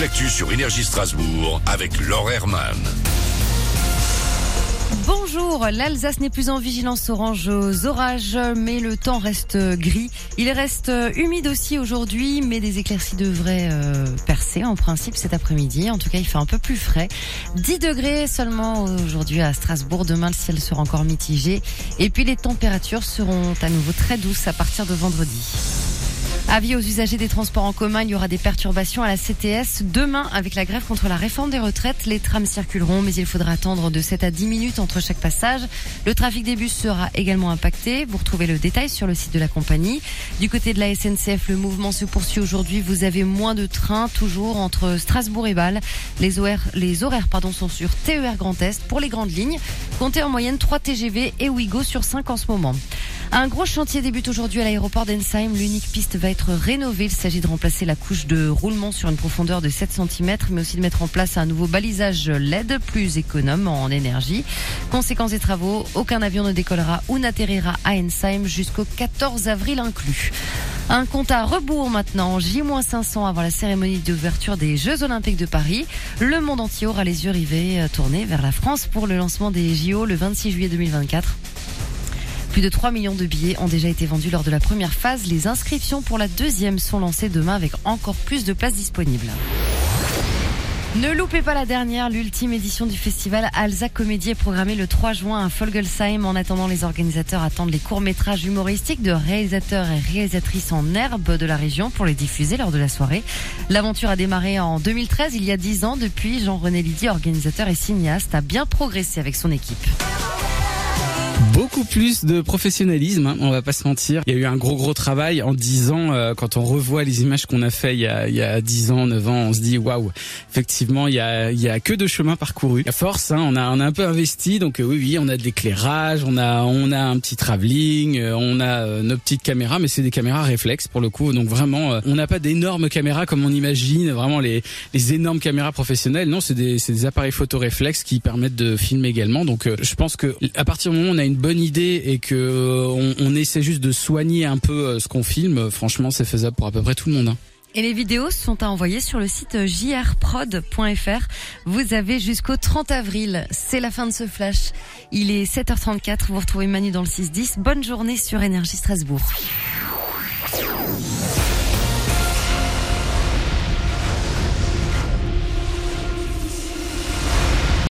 l'actu sur Énergie Strasbourg avec Laure Herman. Bonjour, l'Alsace n'est plus en vigilance orange aux orages, mais le temps reste gris. Il reste humide aussi aujourd'hui, mais des éclaircies devraient euh, percer en principe cet après-midi. En tout cas, il fait un peu plus frais. 10 degrés seulement aujourd'hui à Strasbourg. Demain, le ciel sera encore mitigé. Et puis les températures seront à nouveau très douces à partir de vendredi. Avis aux usagers des transports en commun, il y aura des perturbations à la CTS. Demain, avec la grève contre la réforme des retraites, les trams circuleront, mais il faudra attendre de 7 à 10 minutes entre chaque passage. Le trafic des bus sera également impacté. Vous retrouvez le détail sur le site de la compagnie. Du côté de la SNCF, le mouvement se poursuit aujourd'hui. Vous avez moins de trains, toujours entre Strasbourg et Bâle. Les horaires, pardon, sont sur TER Grand Est pour les grandes lignes. Comptez en moyenne 3 TGV et Ouigo sur 5 en ce moment. Un gros chantier débute aujourd'hui à l'aéroport d'Ensheim. L'unique piste va être rénovée. Il s'agit de remplacer la couche de roulement sur une profondeur de 7 cm, mais aussi de mettre en place un nouveau balisage LED plus économe en énergie. Conséquence des travaux, aucun avion ne décollera ou n'atterrira à Ensheim jusqu'au 14 avril inclus. Un compte à rebours maintenant, J-500 avant la cérémonie d'ouverture des Jeux Olympiques de Paris. Le monde entier aura les yeux rivés, euh, tournés vers la France pour le lancement des JO le 26 juillet 2024. Plus de 3 millions de billets ont déjà été vendus lors de la première phase. Les inscriptions pour la deuxième sont lancées demain avec encore plus de places disponibles. Ne loupez pas la dernière, l'ultime édition du festival Alza Comédie est programmée le 3 juin à Folgelsheim. En attendant, les organisateurs attendent les courts-métrages humoristiques de réalisateurs et réalisatrices en herbe de la région pour les diffuser lors de la soirée. L'aventure a démarré en 2013, il y a 10 ans. Depuis, Jean-René Lydie, organisateur et cinéaste, a bien progressé avec son équipe beaucoup plus de professionnalisme, hein, on va pas se mentir. Il y a eu un gros gros travail en 10 ans. Euh, quand on revoit les images qu'on a fait il y a, il y a 10 ans, 9 ans, on se dit waouh, effectivement, il y a, il y a que de chemin parcouru. À force, hein, on a on a un peu investi, donc euh, oui oui, on a de l'éclairage, on a on a un petit travelling, euh, on a nos petites caméras, mais c'est des caméras réflexes pour le coup. Donc vraiment, on n'a pas d'énormes caméras comme on imagine, vraiment les les énormes caméras professionnelles. Non, c'est des des appareils photo réflexes qui permettent de filmer également. Donc je pense que à partir du moment où on a une bonne idée et que euh, on, essaie juste de soigner un peu euh, ce qu'on filme, franchement, c'est faisable pour à peu près tout le monde. Hein. Et les vidéos sont à envoyer sur le site jrprod.fr. Vous avez jusqu'au 30 avril. C'est la fin de ce flash. Il est 7h34. Vous retrouvez Manu dans le 6-10. Bonne journée sur Énergie Strasbourg.